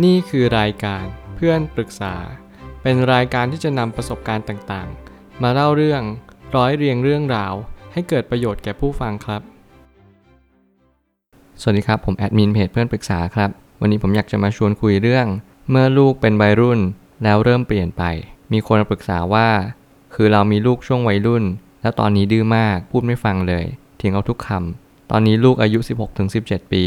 นี่คือรายการเพื่อนปรึกษา เป็นรายการที่จะนำประสบการณ์ต่างๆ มาเล่าเรื่องร้อยเรียงเรื่องราว ให้เกิดประโยชน์แก่ผู้ฟังครับ สวัสดีครับ ผมแอดมินเพจเพื่อนปรึกษาครับ วันนี้ผมอยากจะมาชวนคุยเรื่อง เมื่อลูกเป็นวัยรุ่น แล้วเริ่มเปลี่ยนไป มีคนมาปรึกษาว่า คือเรามีลูกช่วงวัยรุ่น แล้วตอนนี้ดื้อมากพูดไม่ฟังเลยเถียงเอาทุกคำตอนนี้ลูกอายุ 16-17 ปี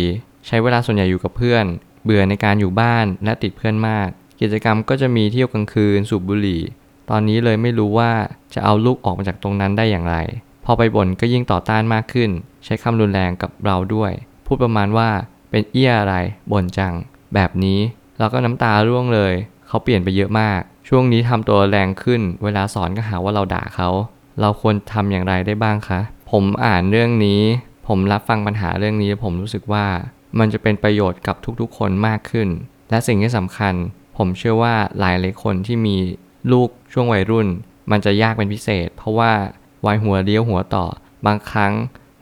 ใช้เวลาส่วนใหญ่อยู่กับเพื่อน เบื่อในการอยู่บ้านและติดเพื่อนมาก กิจกรรมก็จะมีเที่ยวกลางคืนสูบบุหรี่ ตอนนี้เลยไม่รู้ว่าจะเอาลูกออกมาจากตรงนั้นได้อย่างไร พอไปบ่นก็ยิ่งต่อต้านมากขึ้น ใช้คำรุนแรงกับเราด้วย พูดประมาณว่าเป็นเอี้ยอะไรบ่นจัง แบบนี้เราก็น้ำตาร่วงเลย เขาเปลี่ยนไปเยอะมาก ช่วงนี้ทำตัวแรงขึ้น เวลาสอนก็หาว่าเราด่าเขา เราควรทำอย่างไรได้บ้างคะ ผมอ่านเรื่องนี้ ผมรับฟังปัญหาเรื่องนี้ผมรู้สึกว่า มันจะเป็นประโยชน์กับทุกๆ คนมากขึ้น และสิ่งที่สำคัญ ผมเชื่อว่าหลายหลายคนที่มีลูกช่วงวัยรุ่น มันจะยากเป็นพิเศษ เพราะว่าวัยหัวเลี้ยวหัวต่อบางครั้ง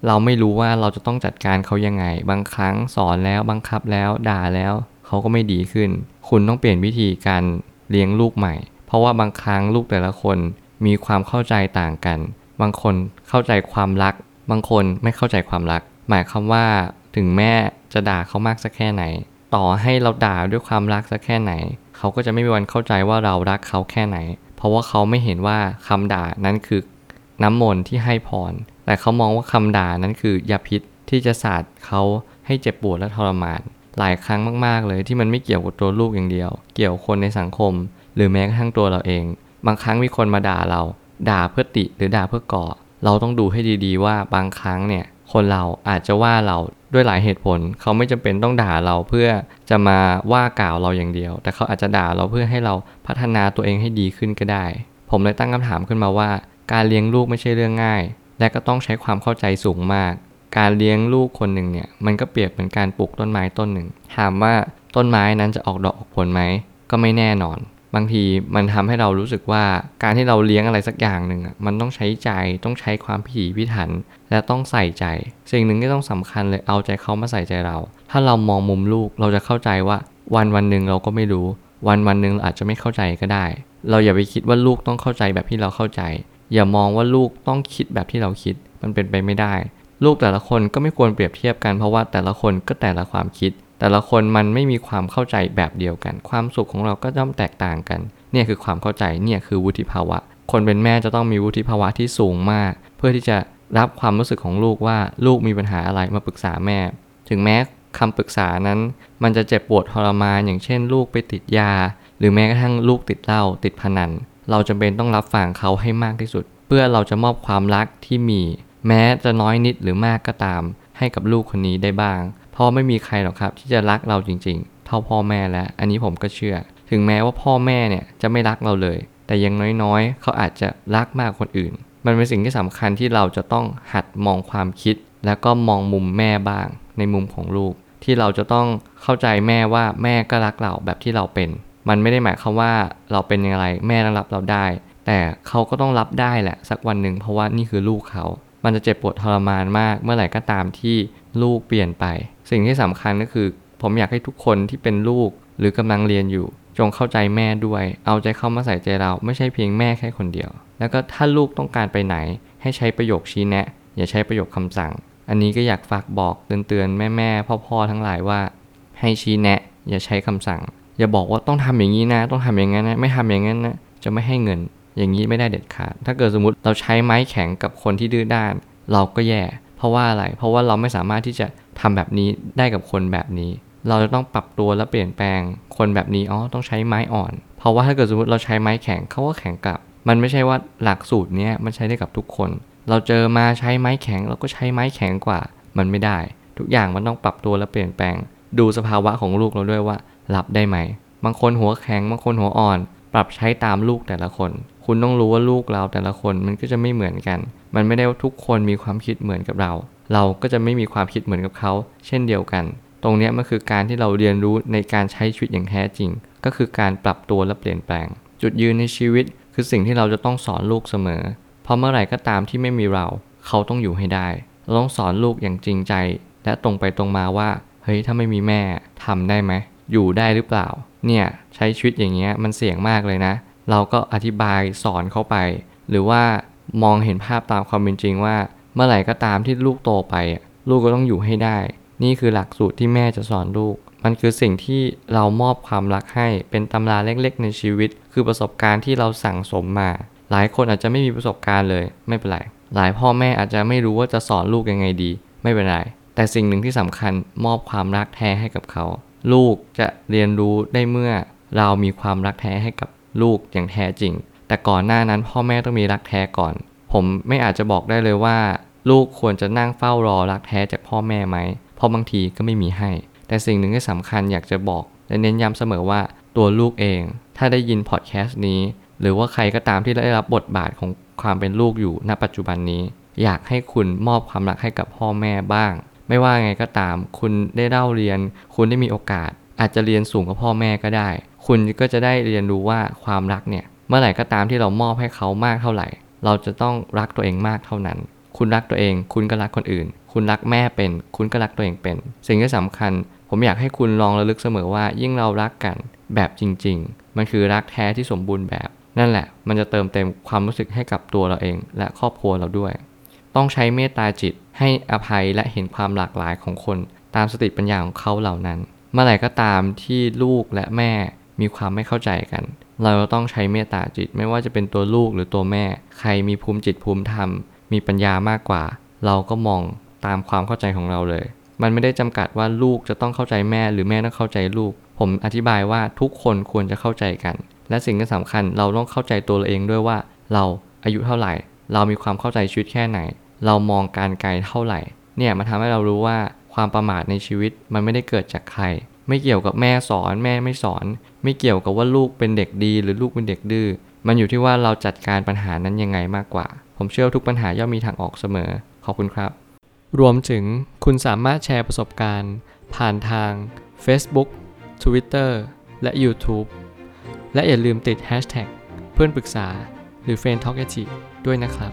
เราไม่รู้ว่าเราจะต้องจัดการเขายังไง บางครั้งสอนแล้วบังคับแล้วด่าแล้วเขาก็ไม่ดีขึ้น คุณต้องเปลี่ยนวิธีการเลี้ยงลูกใหม่ เพราะว่าบางครั้งลูกแต่ละคนมีความเข้าใจต่างกัน บางคนเข้าใจความรัก บางคนไม่เข้าใจความรัก หมายความว่าถึงแม่ จะด่าเขามากสักแค่ไหน ต่อให้เราด่าด้วยความรักสักแค่ไหน เขาก็จะไม่มีวันเข้าใจว่าเรารักเขาแค่ไหน เพราะว่าเขาไม่เห็นว่าคำด่านั้นคือน้ำมนต์ที่ให้พร แต่เขามองว่าคำด่านั้นคือยาพิษที่จะสาดเขาให้เจ็บปวดและทรมาน หลายครั้งมากๆเลยที่มันไม่เกี่ยวกับตัวลูกอย่างเดียว เกี่ยวคนในสังคม หรือแม้กระทั่งตัวเราเอง บางครั้งมีคนมาด่าเรา ด่าเพื่อติหรือด่าเพื่อก่อ เราต้องดูให้ดีๆว่าบางครั้งเนี่ยคนเราอาจจะว่าเรา ด้วยหลายเหตุผล เขาไม่จำเป็นต้องด่าเราเพื่อจะมาว่ากล่าวเราอย่างเดียว แต่เขาอาจจะด่าเราเพื่อให้เราพัฒนาตัวเองให้ดีขึ้นก็ได้ ผมเลยตั้งคำถามขึ้นมาว่า การเลี้ยงลูกไม่ใช่เรื่องง่าย และก็ต้องใช้ความเข้าใจสูงมาก การเลี้ยงลูกคนหนึ่งเนี่ยมันก็เปรียบเหมือนการปลูกต้นไม้ต้นหนึ่งถามว่าต้นไม้นั้นจะออกดอกออกผลไหมก็ไม่แน่นอน บางทีมันทำให้เรารู้สึกว่าการที่เราเลี้ยงอะไรสักอย่างหนึ่งมันต้องใช้ใจต้องใช้ความพิถีพิถัน และต้องใส่ใจ สิ่งหนึ่งที่ต้องสำคัญเลยเอาใจเขามาใส่ใจเรา ถ้าเรามองมุมลูกเราจะเข้าใจว่าวันวันหนึ่งเราก็ไม่รู้ วันวันหนึ่งเราอาจจะไม่เข้าใจก็ได้ เราอย่าไปคิดว่าลูกต้องเข้าใจแบบที่เราเข้าใจ อย่ามองว่าลูกต้องคิดแบบที่เราคิดมันเป็นไปไม่ได้ ลูกแต่ละคนก็ไม่ควรเปรียบเทียบกันเพราะว่าแต่ละคนก็แต่ละความคิด แต่ละคนมันไม่มีความเข้าใจแบบเดียวกัน ความสุขของเราก็ย่อมแตกต่างกัน เนี่ยคือความเข้าใจ เนี่ยคือวุฒิภาวะ คนเป็นแม่จะต้องมีวุฒิภาวะที่สูงมาก เพื่อที่จะรับความรู้สึกของลูกว่าลูกมีปัญหาอะไรมาปรึกษาแม่ ถึงแม้คำปรึกษานั้น มันจะเจ็บปวดทรมานอย่างเช่น ลูกไปติดยา หรือแม้กระทั่งลูกติดเหล้าติดพนัน เราจำเป็นต้องรับฟังเขาให้มากที่สุด เพื่อเราจะมอบความรักที่มี แม้จะน้อยนิดหรือมากก็ตาม ให้กับลูกคนนี้ได้บ้าง เพราะไม่มีใครหรอกครับ ที่จะรักเราจริงๆ เท่าพ่อแม่แล้ว อันนี้ผมก็เชื่อ ถึงแม้ว่าพ่อแม่เนี่ยจะไม่รักเราเลย แต่ยังน้อยๆ เขาอาจจะรักมากคนอื่น มันเป็นสิ่งที่สำคัญที่เราจะต้องหัดมองความคิด แล้วก็มองมุมแม่บ้าง ในมุมของลูก ที่เราจะต้องเข้าใจแม่ว่าแม่ก็รักเราแบบที่เราเป็น มันไม่ได้หมายความว่าเราเป็นอย่างไรแม่ต้องรับเราได้ แต่เขาก็ต้องรับได้แหละสักวันหนึ่งเพราะว่านี่คือลูกเขา มันจะเจ็บปวดทรมานมาก เมื่อไหร่ก็ตามที่ลูกเปลี่ยนไป สิ่งที่สำคัญก็คือ ผมอยากให้ทุกคนที่เป็นลูกหรือกำลังเรียนอยู่ จงเข้าใจแม่ด้วย เอาใจเข้ามาใส่ใจเราไม่ใช่เพียงแม่แค่คนเดียว แล้วก็ถ้าลูกต้องการไปไหน ให้ใช้ประโยคชี้แนะ อย่าใช้ประโยคคำสั่ง อันนี้ก็อยากฝากบอกเตือนๆแม่ๆพ่อๆทั้งหลายว่า ให้ชี้แนะ อย่าใช้คำสั่ง อย่าบอกว่าต้องทำอย่างนี้นะ ต้องทำอย่างนั้นนะไม่ทำอย่างนั้นนะจะไม่ให้เงิน อย่างนี้ไม่ได้เด็ดขาด ถ้าเกิดสมมติเราใช้ไม้แข็งกับคนที่ดื้อด้าน เราก็แย่ เพราะว่าอะไร เพราะว่าเราไม่สามารถที่จะทำแบบนี้ได้กับคนแบบนี้ เราจะต้องปรับตัวและเปลี่ยนแปลง คนแบบนี้อ๋อต้องใช้ไม้อ่อน เพราะว่าถ้าเกิดสมมติเราใช้ไม้แข็งเขาก็แข็งกลับ มันไม่ใช่ว่าหลักสูตรเนี้ยมันใช้ได้กับทุกคน เราเจอมาใช้ไม้แข็งเราก็ใช้ไม้แข็งกว่า มันไม่ได้ ทุกอย่างมันต้องปรับตัวและเปลี่ยนแปลง ดูสภาวะของลูกเราด้วยว่ารับได้ไหม บางคนหัวแข็ง บางคนหัวอ่อน ปรับใช้ตามลูกแต่ละคน คุณต้องรู้ว่าลูกเราแต่ละคนมันก็จะไม่เหมือนกัน มันไม่ได้ว่าทุกคนมีความคิดเหมือนกับเรา เราก็จะไม่มีความคิดเหมือนกับเขา เช่นเดียวกัน ตรงนี้มันคือการที่เราเรียนรู้ในการใช้ชีวิตอย่างแท้จริง ก็คือการปรับตัวและเปลี่ยนแปลง จุดยืนในชีวิต คือสิ่งที่เราจะต้องสอนลูกเสมอ เพราะเมื่อไหร่ก็ตามที่ไม่มีเรา เขาต้องอยู่ให้ได้เราต้องสอนลูกอย่างจริงใจ และตรงไปตรงมาว่า เฮ้ยถ้าไม่มีแม่ทำได้ไหมอยู่ได้หรือเปล่า เนี่ยใช้ชีวิตอย่างเงี้ยมันเสี่ยงมากเลยนะ เราก็อธิบายสอนเขาไป หรือว่ามองเห็นภาพตามความเป็นจริงว่า เมื่อไหร่ก็ตามที่ลูกโตไป ลูกก็ต้องอยู่ให้ได้ นี่คือหลักสูตรที่แม่จะสอนลูก มันคือสิ่งที่เรามอบความรักให้เป็นตำราเล็กๆ ในชีวิต คือประสบการณ์ที่เราสั่งสมมา หลายคนอาจจะไม่มีประสบการณ์เลยไม่เป็นไรหลายพ่อแม่อาจจะไม่รู้ว่าจะสอนลูกยังไงดี ไม่เป็นไรแต่สิ่งหนึ่งที่สำคัญมอบความรักแท้ให้กับเขา ลูกจะเรียนรู้ได้เมื่อเรามีความรักแท้ให้กับ ลูกอย่างแท้จริง แต่ก่อนหน้านั้นพ่อแม่ต้องมีรักแท้ก่อน ผมไม่อาจจะบอกได้เลยว่า ลูกควรจะนั่งเฝ้ารอรักแท้จากพ่อแม่ไหมเพราะบางทีก็ไม่มีให้ แต่สิ่งหนึ่งที่สำคัญอยากจะบอกและเน้นย้ำเสมอว่าตัวลูกเอง ถ้าได้ยินพอดแคสต์นี้ หรือว่าใครก็ตามที่ได้รับบทบาทของความเป็นลูกอยู่ณปัจจุบันนี้ อยากให้คุณมอบความรักให้กับพ่อแม่บ้าง ไม่ว่าไงก็ตาม คุณได้เล่าเรียน คุณได้มีโอกาส อาจจะเรียนสูงกว่าพ่อแม่ก็ได้ คุณก็จะได้เรียนรู้ว่าความรักเนี่ย เมื่อไหร่ก็ตามที่เรามอบให้เขามากเท่าไหร่ เราจะต้องรักตัวเองมากเท่านั้น คุณรักตัวเอง คุณก็รักคนอื่น คุณรักแม่เป็น คุณก็รักตัวเองเป็น สิ่งที่สำคัญ ผมอยากให้คุณลองระลึกเสมอว่า ยิ่งเรารักกันแบบจริง ๆ มันคือรักแท้ที่สมบูรณ์แบบ นั่นแหละ มันจะเติมเต็มความรู้สึกให้กับตัวเราเอง และครอบครัวเราด้วย ต้องใช้เมตตาจิตให้อภัยและเห็นความหลากหลายของคน ตามสติปัญญาของเขาเหล่านั้น เมื่อไหร่ก็ตามที่ลูกและแม่ มีความไม่เข้าใจกัน เราต้องใช้เมตตาจิตไม่ว่าจะเป็นตัวลูกหรือตัวแม่ ใครมีภูมิจิตภูมิธรรม มีปัญญามากกว่า เราก็มองตามความเข้าใจของเราเลย มันไม่ได้จำกัดว่าลูกจะต้องเข้าใจแม่หรือแม่ต้องเข้าใจลูก ผมอธิบายว่าทุกคนควรจะเข้าใจกัน และสิ่งที่สำคัญเราต้องเข้าใจตัวเราเองด้วยว่า เราอายุเท่าไหร่ เรามีความเข้าใจชีวิตแค่ไหน เรามองการไกลเท่าไหร่ เนี่ยมันทำให้เรารู้ว่าความประมาทในชีวิตมันไม่ได้เกิดจากใคร ไม่เกี่ยวกับแม่สอนแม่ไม่สอน ไม่เกี่ยวกับว่าลูกเป็นเด็กดี หรือลูกเป็นเด็กดื้อมันอยู่ที่ว่าเราจัดการปัญหานั้นยังไงมากกว่า ผมเชื่อทุกปัญหาย่อมมีทางออกเสมอ ขอบคุณครับ รวมถึงคุณสามารถแชร์ประสบการณ์ ผ่านทาง Facebook Twitter และ YouTube และอย่าลืมติด Hashtag เพื่อนปรึกษาหรือ f r ร e n d t a l k ด้วยนะครับ